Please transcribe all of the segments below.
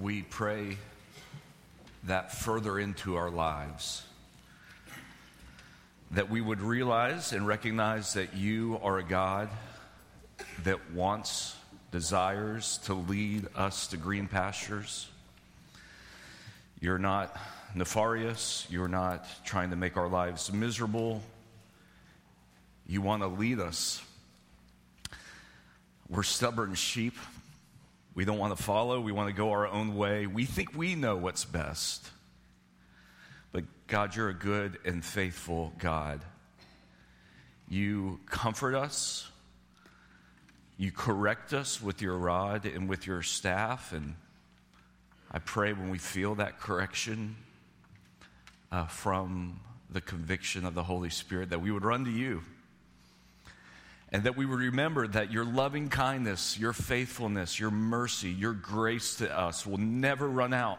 we pray that further into our lives, that we would realize and recognize that you are a God that wants, desires to lead us to green pastures. You're not nefarious, you're not trying to make our lives miserable. You want to lead us. We're stubborn sheep. We don't want to follow. We want to go our own way. We think we know what's best. But God, you're a good and faithful God. You comfort us. You correct us with your rod and with your staff. And I pray when we feel that correction uh, from the conviction of the Holy Spirit that we would run to you and that we would remember that your loving kindness, your faithfulness, your mercy, your grace to us will never run out.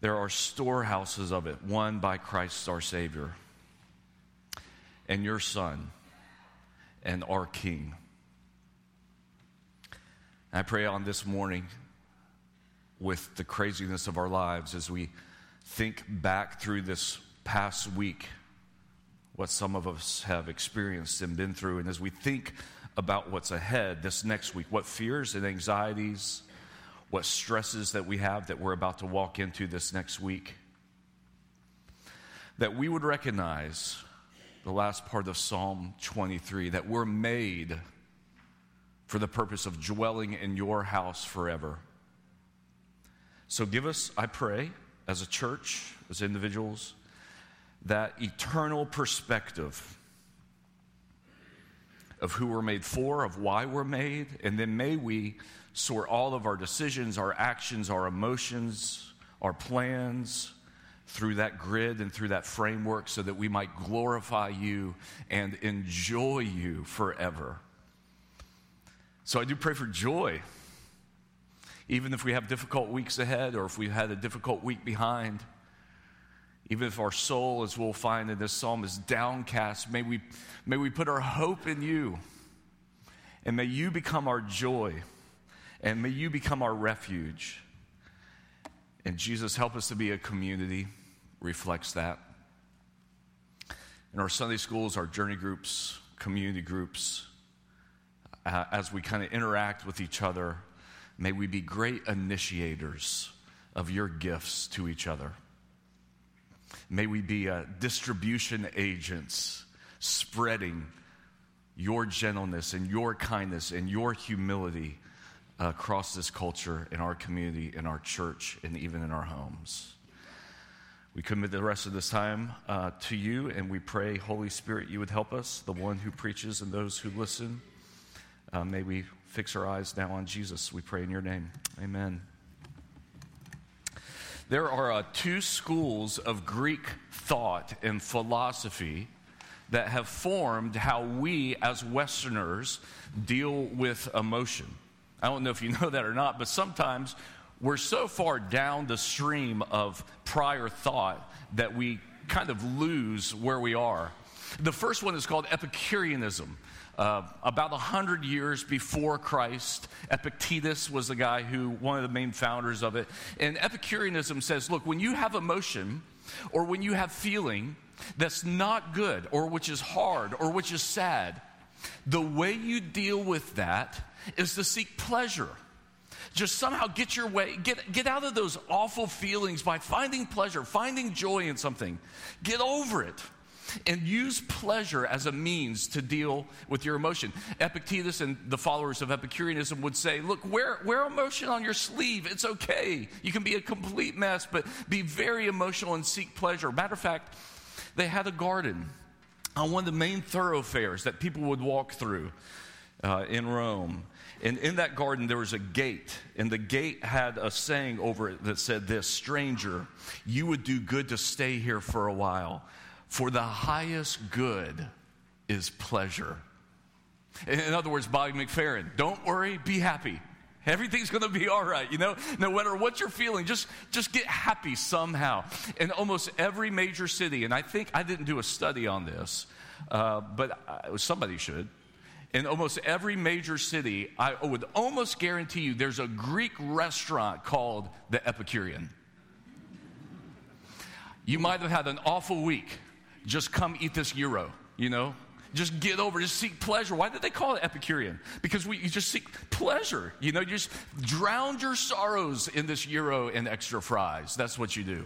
There are storehouses of it, one by Christ our Savior, and your Son, and our King. I pray on this morning, with the craziness of our lives, as we think back through this past week what some of us have experienced and been through. And as we think about what's ahead this next week, what fears and anxieties, what stresses that we have that we're about to walk into this next week, that we would recognize the last part of Psalm 23 that we're made for the purpose of dwelling in your house forever. So give us, I pray, as a church, as individuals, that eternal perspective of who we're made for, of why we're made, and then may we sort all of our decisions, our actions, our emotions, our plans through that grid and through that framework so that we might glorify you and enjoy you forever. So I do pray for joy. Even if we have difficult weeks ahead or if we've had a difficult week behind, even if our soul, as we'll find in this psalm, is downcast, may we, may we put our hope in you. And may you become our joy. And may you become our refuge. And Jesus, help us to be a community, reflects that. In our Sunday schools, our journey groups, community groups, uh, as we kind of interact with each other, may we be great initiators of your gifts to each other. May we be uh, distribution agents spreading your gentleness and your kindness and your humility across this culture, in our community, in our church, and even in our homes. We commit the rest of this time uh, to you, and we pray, Holy Spirit, you would help us, the one who preaches and those who listen. Uh, may we fix our eyes now on Jesus. We pray in your name. Amen. There are uh, two schools of Greek thought and philosophy that have formed how we as Westerners deal with emotion. I don't know if you know that or not, but sometimes we're so far down the stream of prior thought that we kind of lose where we are. The first one is called Epicureanism. Uh, about 100 years before Christ, Epictetus was the guy who, one of the main founders of it. And Epicureanism says, look, when you have emotion or when you have feeling that's not good or which is hard or which is sad, the way you deal with that is to seek pleasure just somehow get your way, get, get out of those awful feelings by finding pleasure, finding joy in something. Get over it and use pleasure as a means to deal with your emotion. Epictetus and the followers of Epicureanism would say, look, wear, wear emotion on your sleeve. It's okay. You can be a complete mess, but be very emotional and seek pleasure. Matter of fact, they had a garden on one of the main thoroughfares that people would walk through uh, in Rome. And in that garden, there was a gate, and the gate had a saying over it that said, This stranger, you would do good to stay here for a while. For the highest good is pleasure. In other words, Bobby McFerrin, don't worry, be happy. Everything's going to be all right, you know? No matter what you're feeling, just, just get happy somehow. In almost every major city, and I think I didn't do a study on this, uh, but I, somebody should. in almost every major city, I would almost guarantee you there's a Greek restaurant called the Epicurean. You might have had an awful week. Just come eat this gyro, you know? Just get over, just seek pleasure. Why did they call it Epicurean? Because we, you just seek pleasure. You know, you just drown your sorrows in this gyro and extra fries. That's what you do.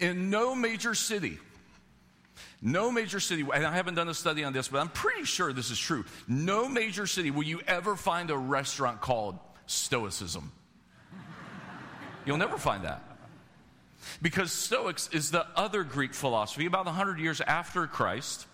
In no major city, no major city, and I haven't done a study on this, but I'm pretty sure this is true. No major city will you ever find a restaurant called Stoicism. You'll never find that. Because Stoics is the other Greek philosophy, about 100 years after Christ.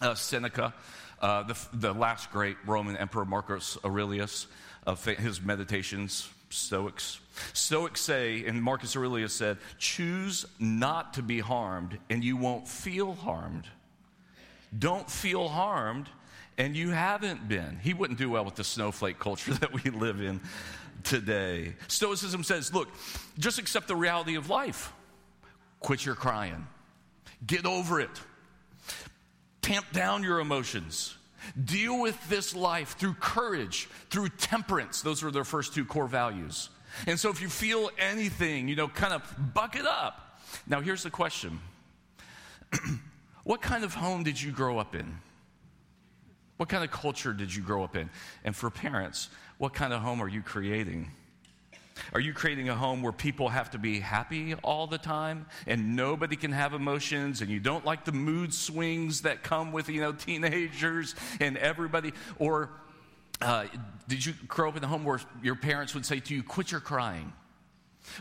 Uh, Seneca, uh, the, the last great Roman emperor, Marcus Aurelius, of his meditations, Stoics. Stoics say, and Marcus Aurelius said, choose not to be harmed and you won't feel harmed. Don't feel harmed and you haven't been. He wouldn't do well with the snowflake culture that we live in today. Stoicism says, look, just accept the reality of life. Quit your crying. Get over it. Tamp down your emotions. Deal with this life through courage, through temperance. Those are their first two core values. And so if you feel anything, you know, kind of buck it up. Now, here's the question What kind of home did you grow up in? What kind of culture did you grow up in? And for parents, what kind of home are you creating? Are you creating a home where people have to be happy all the time and nobody can have emotions and you don't like the mood swings that come with, you know, teenagers and everybody? Or uh, did you grow up in a home where your parents would say to you, quit your crying?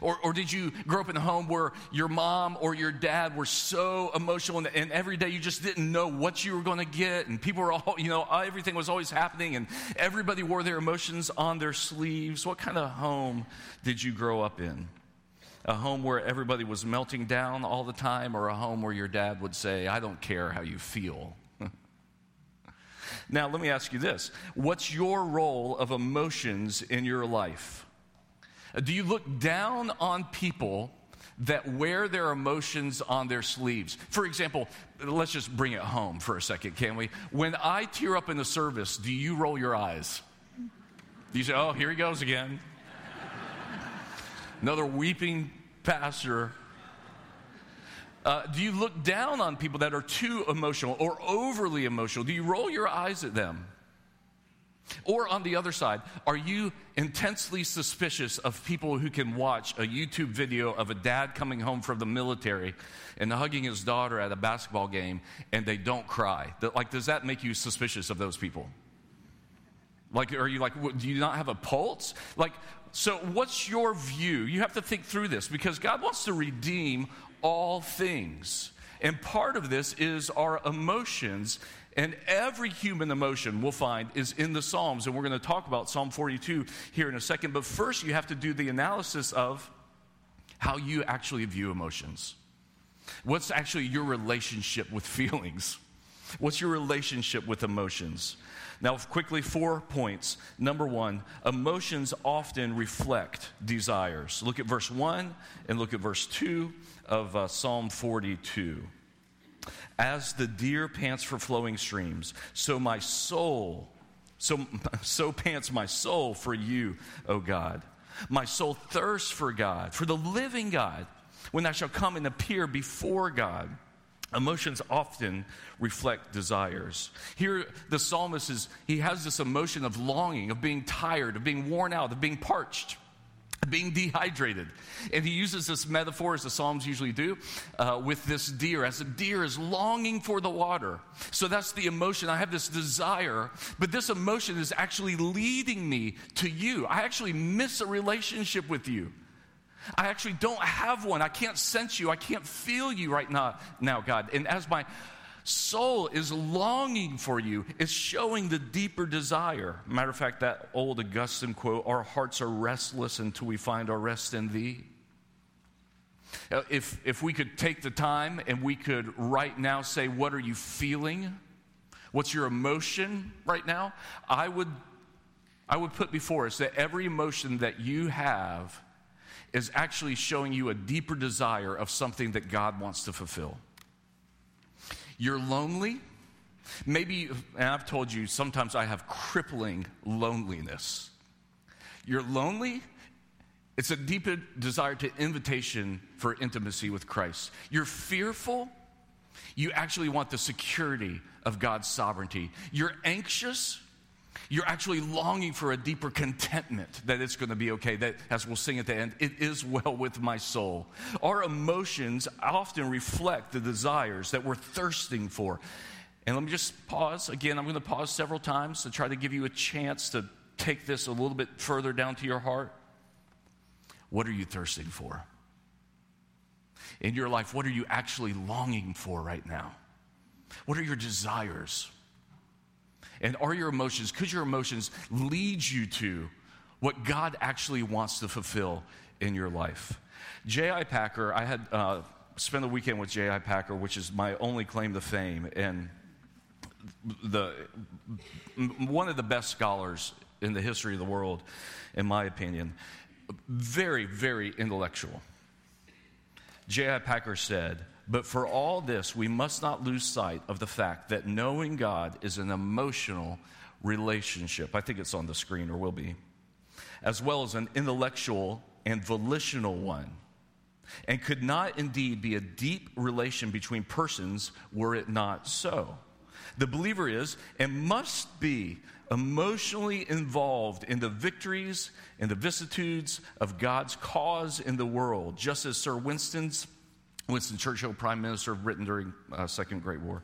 Or, or did you grow up in a home where your mom or your dad were so emotional and, and every day you just didn't know what you were going to get and people were all, you know, everything was always happening and everybody wore their emotions on their sleeves? What kind of home did you grow up in? A home where everybody was melting down all the time or a home where your dad would say, I don't care how you feel? now, let me ask you this What's your role of emotions in your life? Do you look down on people that wear their emotions on their sleeves? For example, let's just bring it home for a second, can we? When I tear up in the service, do you roll your eyes? Do you say, oh, here he goes again? Another weeping pastor. Uh, do you look down on people that are too emotional or overly emotional? Do you roll your eyes at them? Or on the other side, are you intensely suspicious of people who can watch a YouTube video of a dad coming home from the military and hugging his daughter at a basketball game and they don't cry? Like, does that make you suspicious of those people? Like, are you like, do you not have a pulse? Like, so what's your view? You have to think through this because God wants to redeem all things. And part of this is our emotions and every human emotion we'll find is in the Psalms. And we're going to talk about Psalm 42 here in a second. But first, you have to do the analysis of how you actually view emotions. What's actually your relationship with feelings? What's your relationship with emotions? Now, quickly, four points. Number one, emotions often reflect desires. Look at verse 1 and look at verse 2 of uh, Psalm 42. As the deer pants for flowing streams, so my soul, so, so pants my soul for you, O God. My soul thirsts for God, for the living God, when I shall come and appear before God. Emotions often reflect desires. Here, the psalmist is, he has this emotion of longing, of being tired, of being worn out, of being parched being dehydrated. And he uses this metaphor, as the Psalms usually do, uh, with this deer, as a deer is longing for the water. So that's the emotion. I have this desire, but this emotion is actually leading me to you. I actually miss a relationship with you. I actually don't have one. I can't sense you. I can't feel you right now, now God. And as my soul is longing for you, it's showing the deeper desire. Matter of fact, that old Augustine quote, our hearts are restless until we find our rest in thee. If, if we could take the time and we could right now say, What are you feeling? What's your emotion right now? I would, I would put before us that every emotion that you have is actually showing you a deeper desire of something that God wants to fulfill. You're lonely. Maybe, and I've told you, sometimes I have crippling loneliness. You're lonely, it's a deep desire to invitation for intimacy with Christ. You're fearful, you actually want the security of God's sovereignty. You're anxious, you're actually longing for a deeper contentment that it's going to be okay. That, as we'll sing at the end, it is well with my soul. Our emotions often reflect the desires that we're thirsting for. And let me just pause. Again, I'm going to pause several times to try to give you a chance to take this a little bit further down to your heart. What are you thirsting for? In your life, what are you actually longing for right now? What are your desires? And are your emotions, could your emotions lead you to what God actually wants to fulfill in your life? J.I. Packer, I had uh, spent the weekend with J.I. Packer, which is my only claim to fame, and the, one of the best scholars in the history of the world, in my opinion. Very, very intellectual. J.I. Packer said, but for all this, we must not lose sight of the fact that knowing God is an emotional relationship. I think it's on the screen or will be, as well as an intellectual and volitional one, and could not indeed be a deep relation between persons were it not so. The believer is and must be emotionally involved in the victories and the vicissitudes of God's cause in the world, just as Sir Winston's Winston Churchill, Prime Minister of Britain during uh, Second Great War.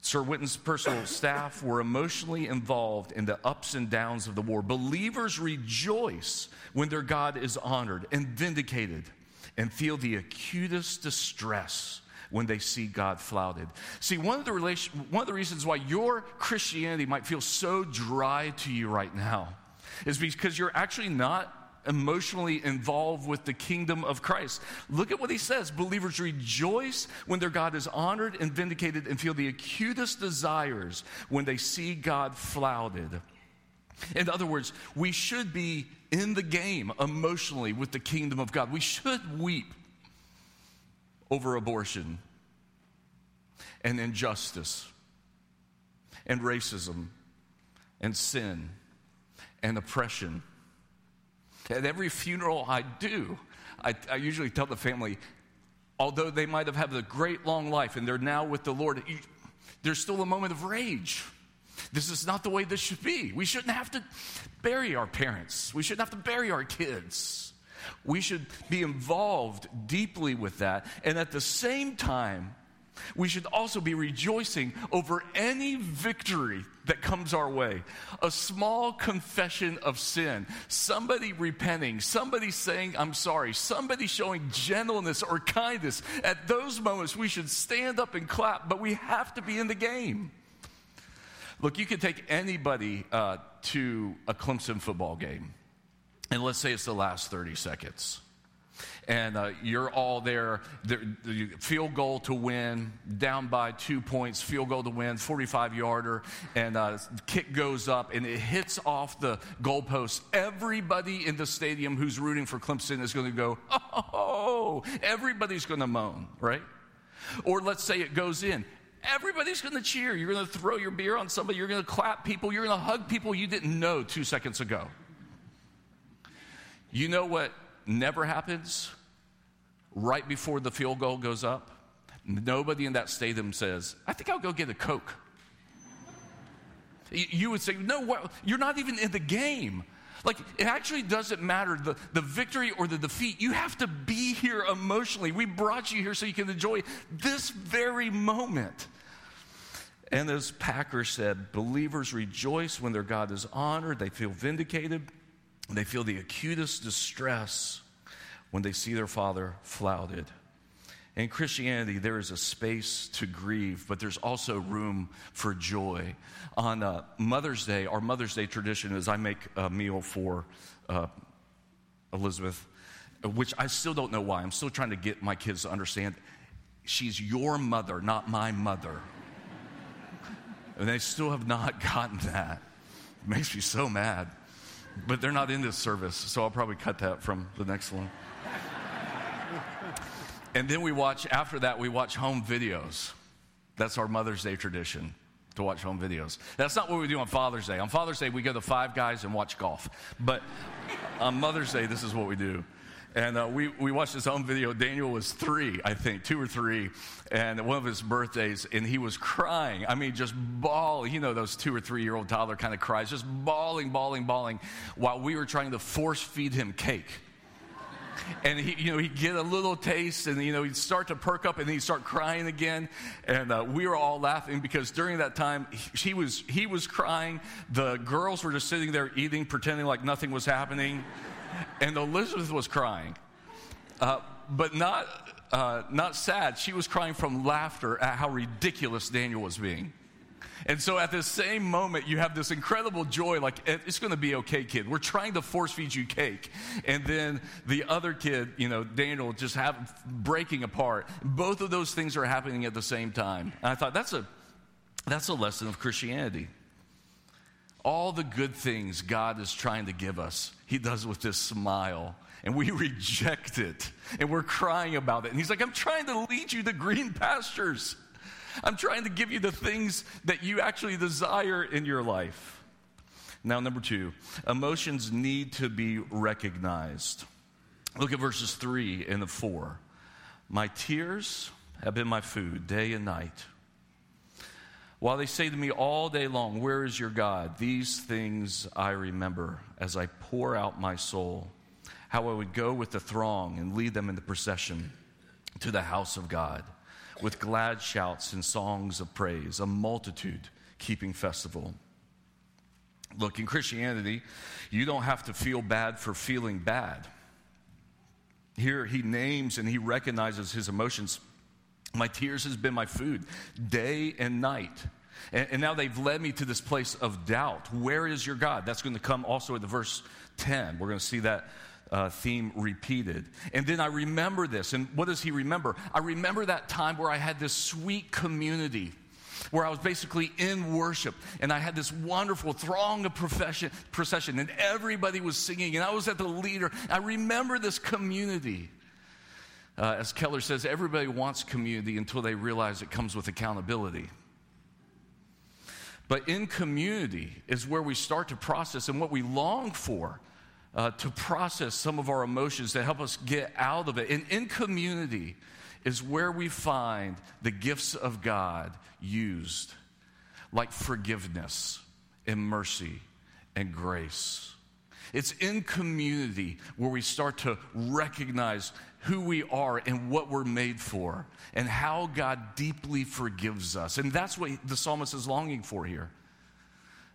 Sir Winston's personal staff were emotionally involved in the ups and downs of the war. Believers rejoice when their God is honored and vindicated and feel the acutest distress when they see God flouted. See, one of the, relation, one of the reasons why your Christianity might feel so dry to you right now is because you're actually not emotionally involved with the kingdom of Christ. Look at what he says believers rejoice when their God is honored and vindicated and feel the acutest desires when they see God flouted. In other words, we should be in the game emotionally with the kingdom of God. We should weep over abortion and injustice and racism and sin and oppression at every funeral I do, I, I usually tell the family, although they might have had a great long life and they're now with the Lord, there's still a moment of rage. This is not the way this should be. We shouldn't have to bury our parents. We shouldn't have to bury our kids. We should be involved deeply with that. And at the same time, we should also be rejoicing over any victory that comes our way. A small confession of sin, somebody repenting, somebody saying, I'm sorry, somebody showing gentleness or kindness. At those moments, we should stand up and clap, but we have to be in the game. Look, you can take anybody uh, to a Clemson football game, and let's say it's the last 30 seconds and uh, you're all there. The, field goal to win, down by two points, field goal to win, 45 yarder, and uh, kick goes up and it hits off the goalpost. Everybody in the stadium who's rooting for Clemson is going to go, oh, everybody's going to moan, right? Or let's say it goes in. Everybody's going to cheer. You're going to throw your beer on somebody. You're going to clap people. You're going to hug people you didn't know two seconds ago. You know what never happens right before the field goal goes up, nobody in that stadium says, I think I'll go get a Coke. You would say, No, you're not even in the game. Like, it actually doesn't matter the, the victory or the defeat. You have to be here emotionally. We brought you here so you can enjoy this very moment. And as Packer said, believers rejoice when their God is honored, they feel vindicated, they feel the acutest distress when they see their father flouted. In Christianity, there is a space to grieve, but there's also room for joy. On uh, Mother's Day, our Mother's Day tradition is I make a meal for uh, Elizabeth, which I still don't know why. I'm still trying to get my kids to understand she's your mother, not my mother. and they still have not gotten that. It makes me so mad. But they're not in this service, so I'll probably cut that from the next one. And then we watch, after that, we watch home videos. That's our Mother's Day tradition to watch home videos. That's not what we do on Father's Day. On Father's Day, we go to Five Guys and watch golf. But on Mother's Day, this is what we do. And uh, we, we watched this home video. Daniel was three, I think, two or three, and one of his birthdays, and he was crying. I mean, just bawling. You know, those two or three year old toddler kind of cries, just bawling, bawling, bawling, while we were trying to force feed him cake and he, you know, he'd get a little taste, and you know, he'd start to perk up, and then he'd start crying again. And uh, we were all laughing because during that time, he was he was crying. The girls were just sitting there eating, pretending like nothing was happening, and Elizabeth was crying, uh, but not uh, not sad. She was crying from laughter at how ridiculous Daniel was being. And so at the same moment, you have this incredible joy, like, it's going to be okay, kid. We're trying to force feed you cake. And then the other kid, you know, Daniel, just have breaking apart. Both of those things are happening at the same time. And I thought, that's a, that's a lesson of Christianity. All the good things God is trying to give us, He does with this smile and we reject it and we're crying about it. And he's like, I'm trying to lead you to green pastures. I'm trying to give you the things that you actually desire in your life. Now, number two, emotions need to be recognized. Look at verses three and four. My tears have been my food day and night. While they say to me all day long, Where is your God? These things I remember as I pour out my soul. How I would go with the throng and lead them in the procession to the house of God with glad shouts and songs of praise, a multitude keeping festival. Look, in Christianity, you don't have to feel bad for feeling bad. Here he names and he recognizes his emotions. My tears has been my food day and night. And, and, now they've led me to this place of doubt. Where is your God? That's going to come also at the verse 10. We're going to see that uh, theme repeated. And then I remember this. And what does he remember? I remember that time where I had this sweet community where I was basically in worship and I had this wonderful throng of profession, procession and everybody was singing and I was at the leader. I remember this community. Uh, as Keller says, everybody wants community until they realize it comes with accountability. But in community is where we start to process and what we long for uh, to process some of our emotions, to help us get out of it. And in community is where we find the gifts of God used, like forgiveness and mercy and grace. It's in community where we start to recognize who we are and what we're made for and how God deeply forgives us. And that's what the psalmist is longing for here.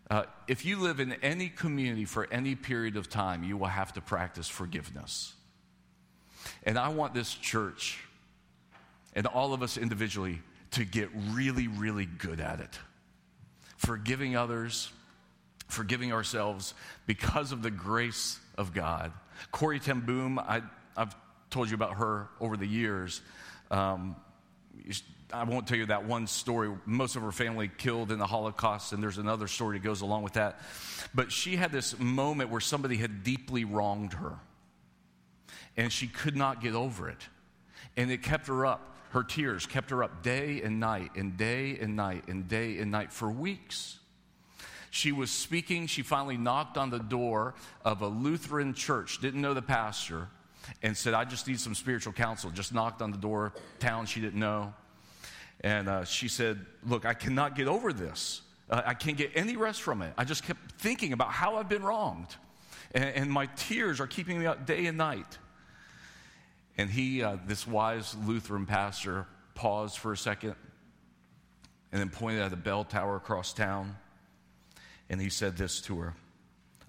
Uh, if you live in any community for any period of time, you will have to practice forgiveness. And I want this church and all of us individually to get really, really good at it. Forgiving others, forgiving ourselves because of the grace of God. Corrie ten Boom, I, have told you about her over the years. Um, I won't tell you that one story. Most of her family killed in the Holocaust, and there's another story that goes along with that. But she had this moment where somebody had deeply wronged her, and she could not get over it. And it kept her up. Her tears kept her up day and night, and day and night, and day and night for weeks. She was speaking. She finally knocked on the door of a Lutheran church, didn't know the pastor, and said, I just need some spiritual counsel. Just knocked on the door, town she didn't know. And uh, she said, Look, I cannot get over this. Uh, I can't get any rest from it. I just kept thinking about how I've been wronged. And, and my tears are keeping me up day and night. And he, uh, this wise Lutheran pastor, paused for a second and then pointed at a bell tower across town. And he said this to her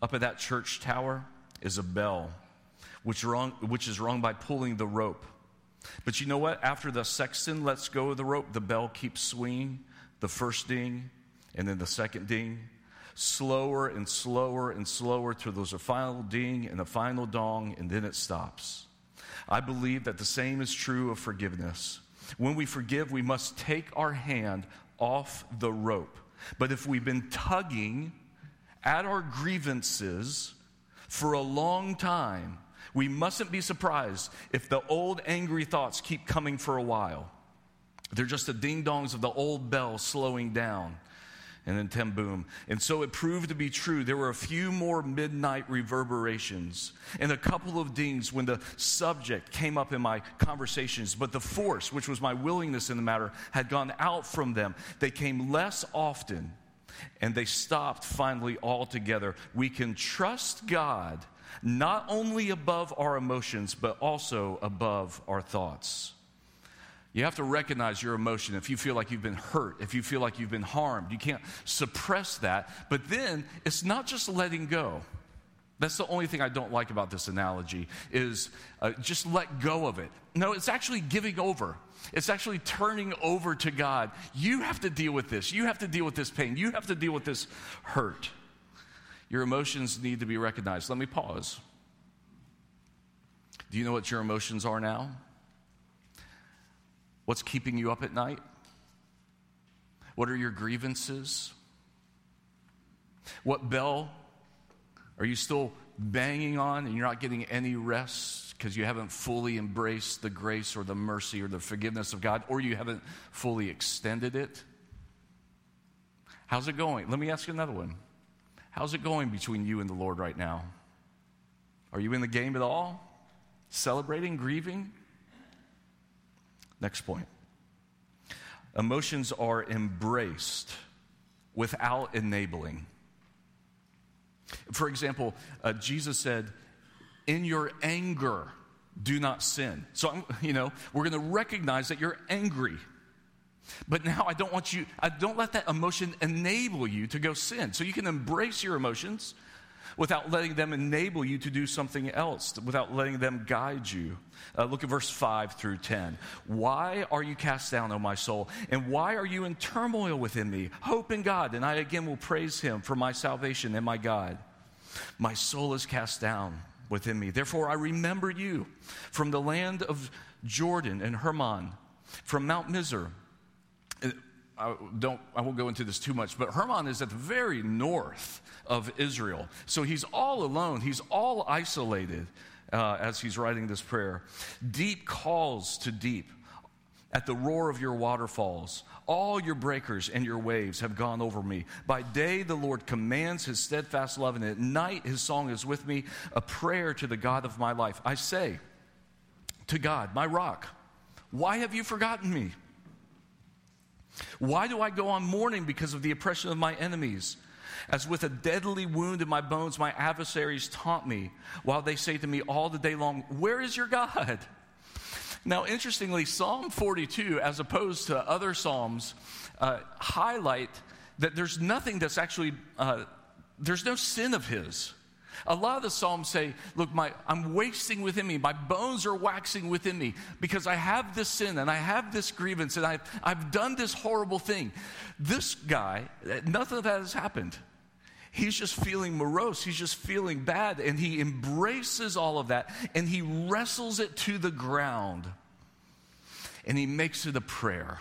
Up at that church tower is a bell, which, rung, which is wrong by pulling the rope. But you know what? After the sexton lets go of the rope, the bell keeps swinging, the first ding, and then the second ding, slower and slower and slower till there's a final ding and a final dong, and then it stops. I believe that the same is true of forgiveness. When we forgive, we must take our hand off the rope. But if we've been tugging at our grievances for a long time, we mustn't be surprised if the old angry thoughts keep coming for a while. They're just the ding dongs of the old bell slowing down. And then ten boom. And so it proved to be true. There were a few more midnight reverberations and a couple of dings when the subject came up in my conversations. But the force, which was my willingness in the matter, had gone out from them. They came less often and they stopped finally altogether. We can trust God not only above our emotions, but also above our thoughts. You have to recognize your emotion if you feel like you've been hurt, if you feel like you've been harmed. You can't suppress that. But then it's not just letting go. That's the only thing I don't like about this analogy is uh, just let go of it. No, it's actually giving over. It's actually turning over to God. You have to deal with this. You have to deal with this pain. You have to deal with this hurt. Your emotions need to be recognized. Let me pause. Do you know what your emotions are now? What's keeping you up at night? What are your grievances? What bell are you still banging on and you're not getting any rest because you haven't fully embraced the grace or the mercy or the forgiveness of God or you haven't fully extended it? How's it going? Let me ask you another one. How's it going between you and the Lord right now? Are you in the game at all? Celebrating, grieving? Next point. Emotions are embraced without enabling. For example, uh, Jesus said, In your anger, do not sin. So, I'm, you know, we're going to recognize that you're angry. But now I don't want you, I don't let that emotion enable you to go sin. So you can embrace your emotions without letting them enable you to do something else, without letting them guide you. Uh, look at verse 5 through 10. Why are you cast down, O my soul? And why are you in turmoil within me? Hope in God, and I again will praise him for my salvation and my God. My soul is cast down within me. Therefore, I remember you from the land of Jordan and Hermon, from Mount Mizar I don't I won't go into this too much, but Hermon is at the very north of Israel. So he's all alone. He's all isolated uh, as he's writing this prayer. Deep calls to deep at the roar of your waterfalls. All your breakers and your waves have gone over me. By day, the Lord commands his steadfast love, and at night, his song is with me, a prayer to the God of my life. I say to God, my rock, why have you forgotten me? Why do I go on mourning because of the oppression of my enemies? As with a deadly wound in my bones, my adversaries taunt me, while they say to me all the day long, Where is your God? Now, interestingly, Psalm 42, as opposed to other Psalms, uh, highlight that there's nothing that's actually, uh, there's no sin of his. A lot of the Psalms say, Look, my, I'm wasting within me. My bones are waxing within me because I have this sin and I have this grievance and I've, I've done this horrible thing. This guy, nothing of that has happened. He's just feeling morose. He's just feeling bad. And he embraces all of that and he wrestles it to the ground and he makes it a prayer.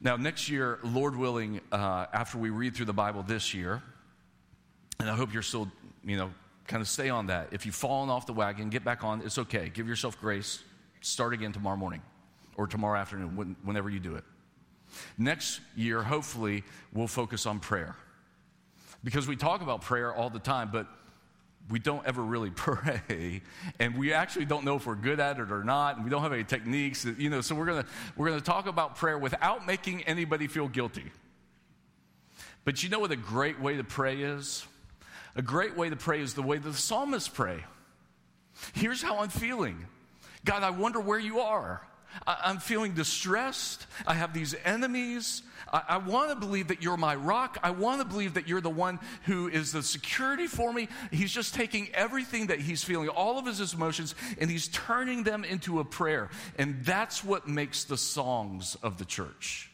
Now, next year, Lord willing, uh, after we read through the Bible this year, and I hope you're still, you know, kind of stay on that. If you've fallen off the wagon, get back on. It's okay. Give yourself grace. Start again tomorrow morning or tomorrow afternoon, whenever you do it. Next year, hopefully, we'll focus on prayer. Because we talk about prayer all the time, but we don't ever really pray and we actually don't know if we're good at it or not and we don't have any techniques you know so we're going to we're going to talk about prayer without making anybody feel guilty but you know what a great way to pray is a great way to pray is the way that the psalmists pray. Here's how I'm feeling God, I wonder where you are. I, am feeling distressed. I have these enemies. I, I want to believe that you're my rock. I want to believe that you're the one who is the security for me. He's just taking everything that he's feeling, all of his emotions, and he's turning them into a prayer. And that's what makes the songs of the church.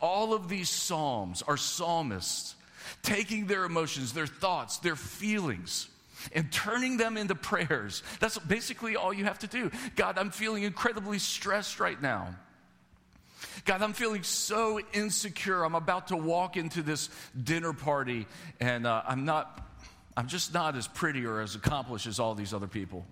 All of these psalms are psalmists taking their emotions, their thoughts, their feelings, and turning them into prayers. That's basically all you have to do. God, I'm feeling incredibly stressed right now. God, I'm feeling so insecure. I'm about to walk into this dinner party and uh, I'm not, I'm just not as pretty or as accomplished as all these other people.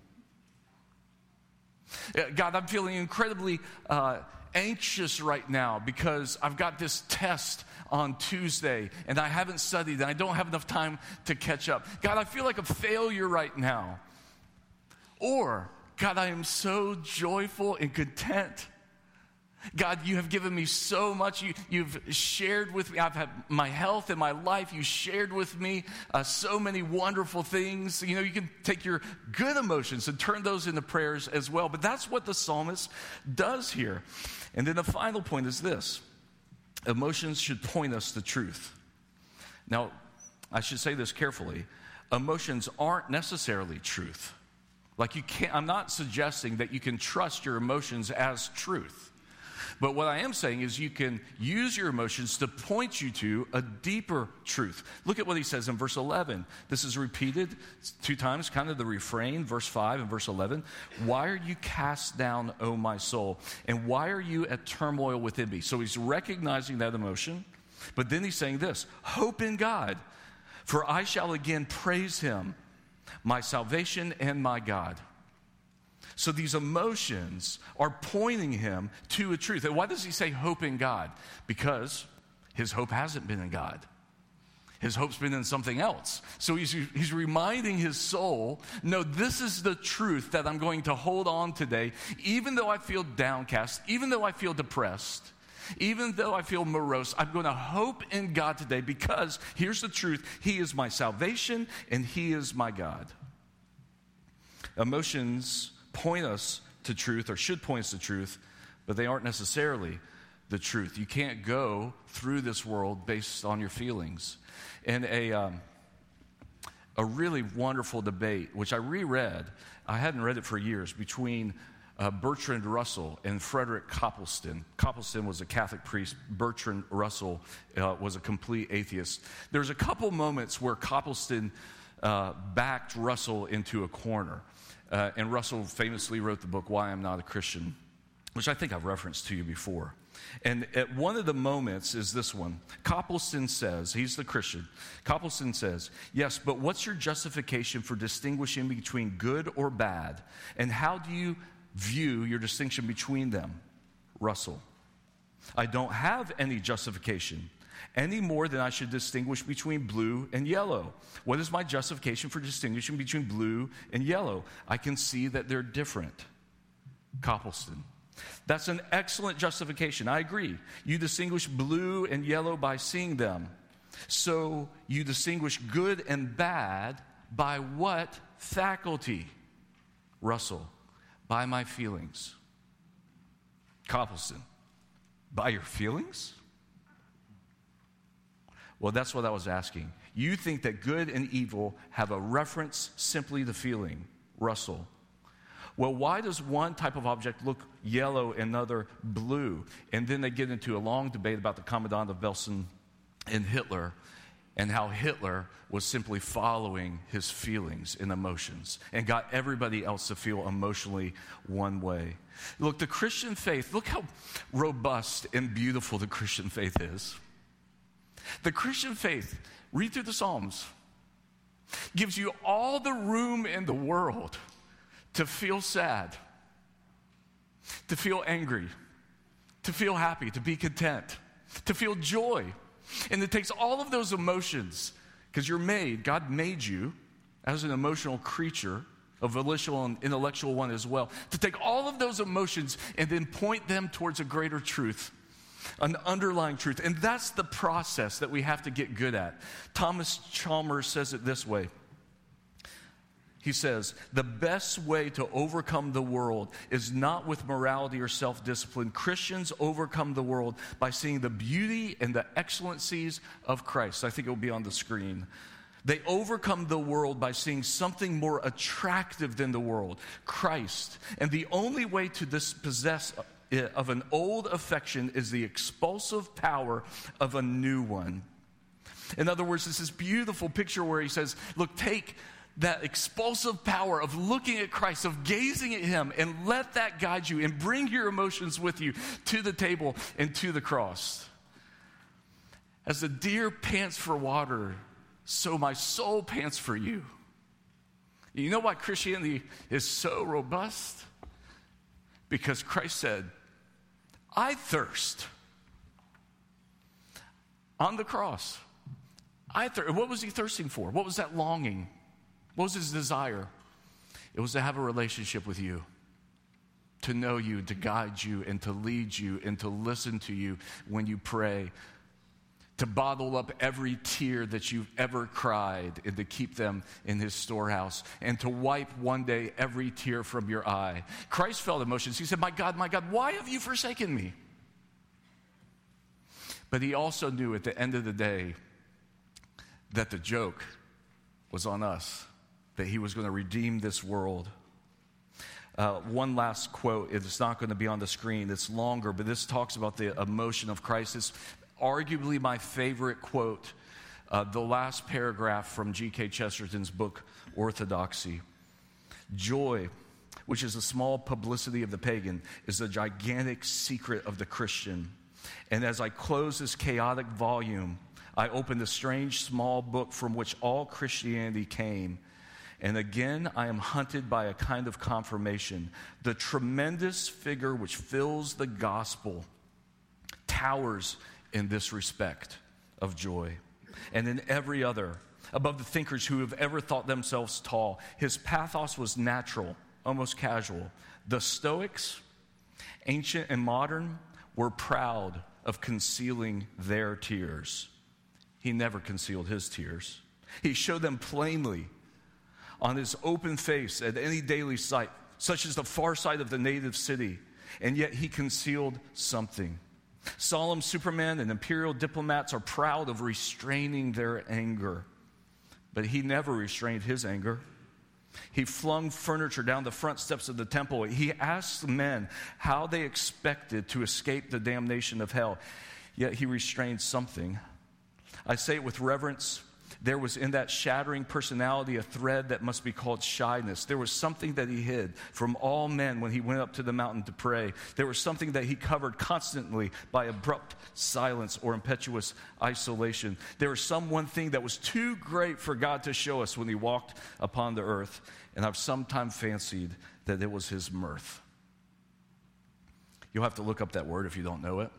Uh, God, I'm feeling incredibly uh, anxious right now because I've got this test on Tuesday and I haven't studied and I don't have enough time to catch up. God, I feel like a failure right now. Or, God, I am so joyful and content God, you have given me so much. You, you've shared with me. I've had my health and my life. You shared with me uh, so many wonderful things. You know, you can take your good emotions and turn those into prayers as well. But that's what the psalmist does here. And then the final point is this emotions should point us to truth. Now, I should say this carefully emotions aren't necessarily truth. Like, you can't, I'm not suggesting that you can trust your emotions as truth. But what I am saying is you can use your emotions to point you to a deeper truth. Look at what he says in verse 11. This is repeated two times, kind of the refrain, verse 5 and verse 11. Why are you cast down, O my soul? And why are you at turmoil within me? So he's recognizing that emotion, but then he's saying this hope in God, for I shall again praise him, my salvation and my God. So these emotions are pointing him to a truth. And why does he say hope in God? Because his hope hasn't been in God. His hope's been in something else. So he's, he's reminding his soul no, this is the truth that I'm going to hold on today, even though I feel downcast, even though I feel depressed, even though I feel morose. I'm going to hope in God today because here's the truth He is my salvation and He is my God. Emotions point us to truth or should point us to truth, but they aren't necessarily the truth. You can't go through this world based on your feelings. And a, um, a really wonderful debate, which I reread, I hadn't read it for years, between uh, Bertrand Russell and Frederick Copleston. Copleston was a Catholic priest. Bertrand Russell uh, was a complete atheist. There's a couple moments where Copleston uh, backed Russell into a corner. Uh, and Russell famously wrote the book, Why I'm Not a Christian, which I think I've referenced to you before. And at one of the moments is this one. Copleston says, he's the Christian. Copleston says, Yes, but what's your justification for distinguishing between good or bad? And how do you view your distinction between them? Russell, I don't have any justification any more than I should distinguish between blue and yellow. What is my justification for distinguishing between blue and yellow? I can see that they're different. Copleston. That's an excellent justification. I agree. You distinguish blue and yellow by seeing them. So you distinguish good and bad by what faculty? Russell, by my feelings. Copleston, by your feelings? Well, that's what I was asking. You think that good and evil have a reference simply to feeling, Russell. Well, why does one type of object look yellow and another blue? And then they get into a long debate about the Commandant of Belsen and Hitler and how Hitler was simply following his feelings and emotions and got everybody else to feel emotionally one way. Look, the Christian faith, look how robust and beautiful the Christian faith is. The Christian faith, read through the Psalms, gives you all the room in the world to feel sad, to feel angry, to feel happy, to be content, to feel joy. And it takes all of those emotions, because you're made, God made you as an emotional creature, a volitional and intellectual one as well, to take all of those emotions and then point them towards a greater truth an underlying truth. And that's the process that we have to get good at. Thomas Chalmers says it this way. He says, the best way to overcome the world is not with morality or self discipline. Christians overcome the world by seeing the beauty and the excellencies of Christ. I think it will be on the screen. They overcome the world by seeing something more attractive than the world Christ. And the only way to dispossess of an old affection is the expulsive power of a new one. In other words, it's this beautiful picture where he says, Look, take that expulsive power of looking at Christ, of gazing at Him, and let that guide you and bring your emotions with you to the table and to the cross. As the deer pants for water, so my soul pants for you. You know why Christianity is so robust? Because Christ said, I thirst. On the cross. I thir- what was he thirsting for? What was that longing? What was his desire? It was to have a relationship with you, to know you, to guide you, and to lead you, and to listen to you when you pray, to bottle up every tear that you've ever cried and to keep them in his storehouse and to wipe one day every tear from your eye. Christ felt emotions. He said, My God, my God, why have you forsaken me? But he also knew at the end of the day that the joke was on us, that he was going to redeem this world. Uh, one last quote. It's not going to be on the screen. It's longer, but this talks about the emotion of Christ. It's arguably my favorite quote, uh, the last paragraph from G.K. Chesterton's book, Orthodoxy. Joy, which is a small publicity of the pagan, is the gigantic secret of the Christian. And as I close this chaotic volume, I open the strange small book from which all Christianity came. And again, I am hunted by a kind of confirmation. The tremendous figure which fills the gospel towers in this respect of joy and in every other, above the thinkers who have ever thought themselves tall. His pathos was natural, almost casual. The Stoics, ancient and modern, were proud of concealing their tears. He never concealed his tears. He showed them plainly on his open face at any daily sight, such as the far side of the native city, and yet he concealed something. Solemn supermen and imperial diplomats are proud of restraining their anger, but he never restrained his anger. He flung furniture down the front steps of the temple. He asked men how they expected to escape the damnation of hell, yet he restrained something. I say it with reverence. There was in that shattering personality a thread that must be called shyness. There was something that he hid from all men when he went up to the mountain to pray. There was something that he covered constantly by abrupt silence or impetuous isolation. There was some one thing that was too great for God to show us when he walked upon the earth. And I've sometimes fancied that it was his mirth. You'll have to look up that word if you don't know it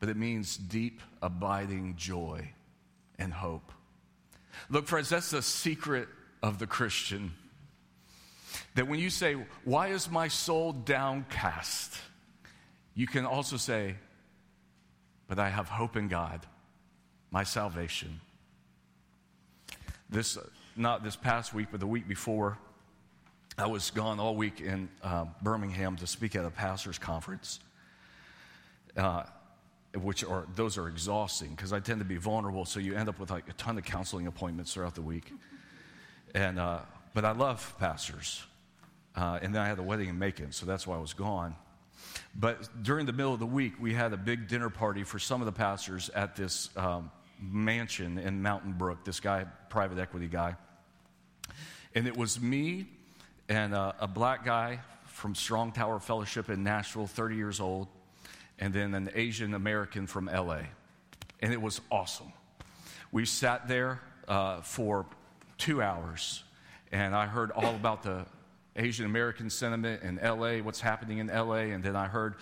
but it means deep, abiding joy and hope. Look, friends, that's the secret of the Christian. That when you say, Why is my soul downcast? you can also say, But I have hope in God, my salvation. This, not this past week, but the week before, I was gone all week in uh, Birmingham to speak at a pastor's conference. Uh, which are those are exhausting because I tend to be vulnerable. So you end up with like a ton of counseling appointments throughout the week. And uh, but I love pastors. Uh, and then I had a wedding in Macon, so that's why I was gone. But during the middle of the week, we had a big dinner party for some of the pastors at this um, mansion in Mountain Brook. This guy, private equity guy, and it was me and uh, a black guy from Strong Tower Fellowship in Nashville, 30 years old, and then an Asian American from LA. And it was awesome. We sat there uh, for two hours, and I heard all about the Asian American sentiment in LA, what's happening in LA, and then I heard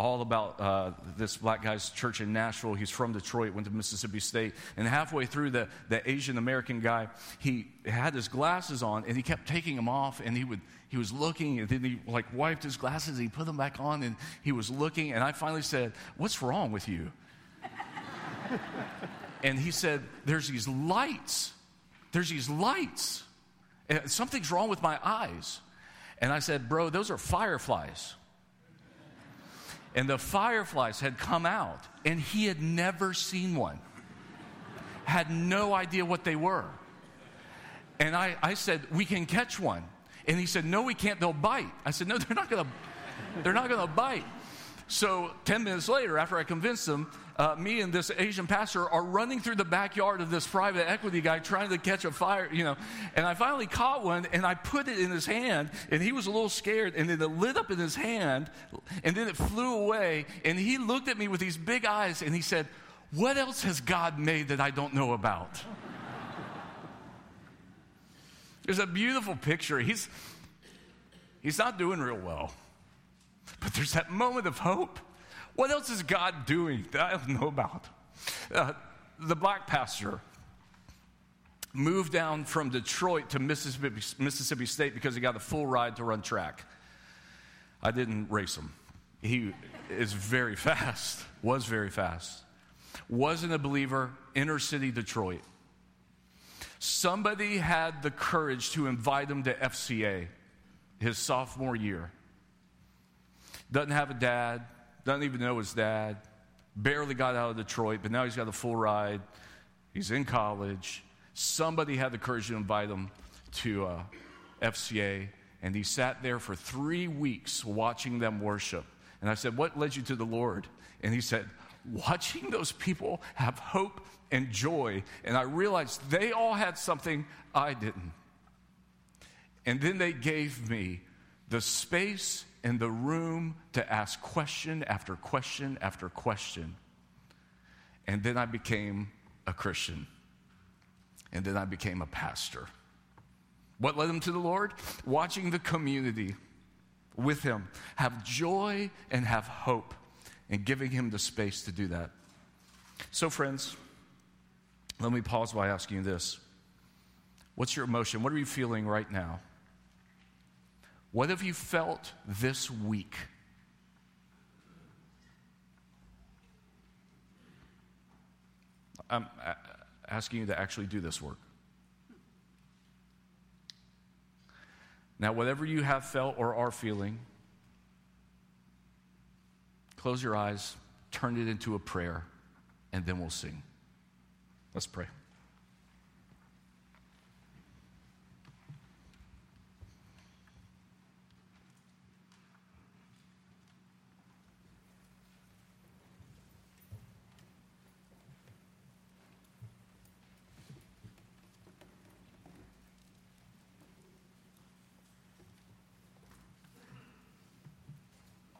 all about uh, this black guy's church in Nashville. He's from Detroit, went to Mississippi State. And halfway through, the, the Asian American guy, he had his glasses on and he kept taking them off and he would he was looking and then he like wiped his glasses and he put them back on and he was looking and I finally said, "What's wrong with you?" and he said, "There's these lights. There's these lights. Something's wrong with my eyes." And I said, "Bro, those are fireflies." And the fireflies had come out and he had never seen one. Had no idea what they were. And I, I said, "We can catch one." And he said, No, we can't, they'll bite. I said, No, they're not gonna, they're not gonna bite. So 10 minutes later, after I convinced them, uh, me and this Asian pastor are running through the backyard of this private equity guy trying to catch a fire, you know. And I finally caught one and I put it in his hand and he was a little scared and then it lit up in his hand and then it flew away and he looked at me with these big eyes and he said, What else has God made that I don't know about? There's a beautiful picture. He's, he's not doing real well. But there's that moment of hope. What else is God doing that I don't know about? Uh, the black pastor moved down from Detroit to Mississippi, Mississippi State because he got a full ride to run track. I didn't race him. He is very fast, was very fast. Wasn't a believer, inner city Detroit. Somebody had the courage to invite him to FCA his sophomore year. Doesn't have a dad, doesn't even know his dad, barely got out of Detroit, but now he's got a full ride. He's in college. Somebody had the courage to invite him to uh, FCA, and he sat there for three weeks watching them worship. And I said, What led you to the Lord? And he said, Watching those people have hope and joy. And I realized they all had something I didn't. And then they gave me the space and the room to ask question after question after question. And then I became a Christian. And then I became a pastor. What led him to the Lord? Watching the community with him have joy and have hope, and giving him the space to do that. So, friends, let me pause by asking you this What's your emotion? What are you feeling right now? What have you felt this week? I'm uh, asking you to actually do this work. Now, whatever you have felt or are feeling, close your eyes, turn it into a prayer, and then we'll sing. Let's pray.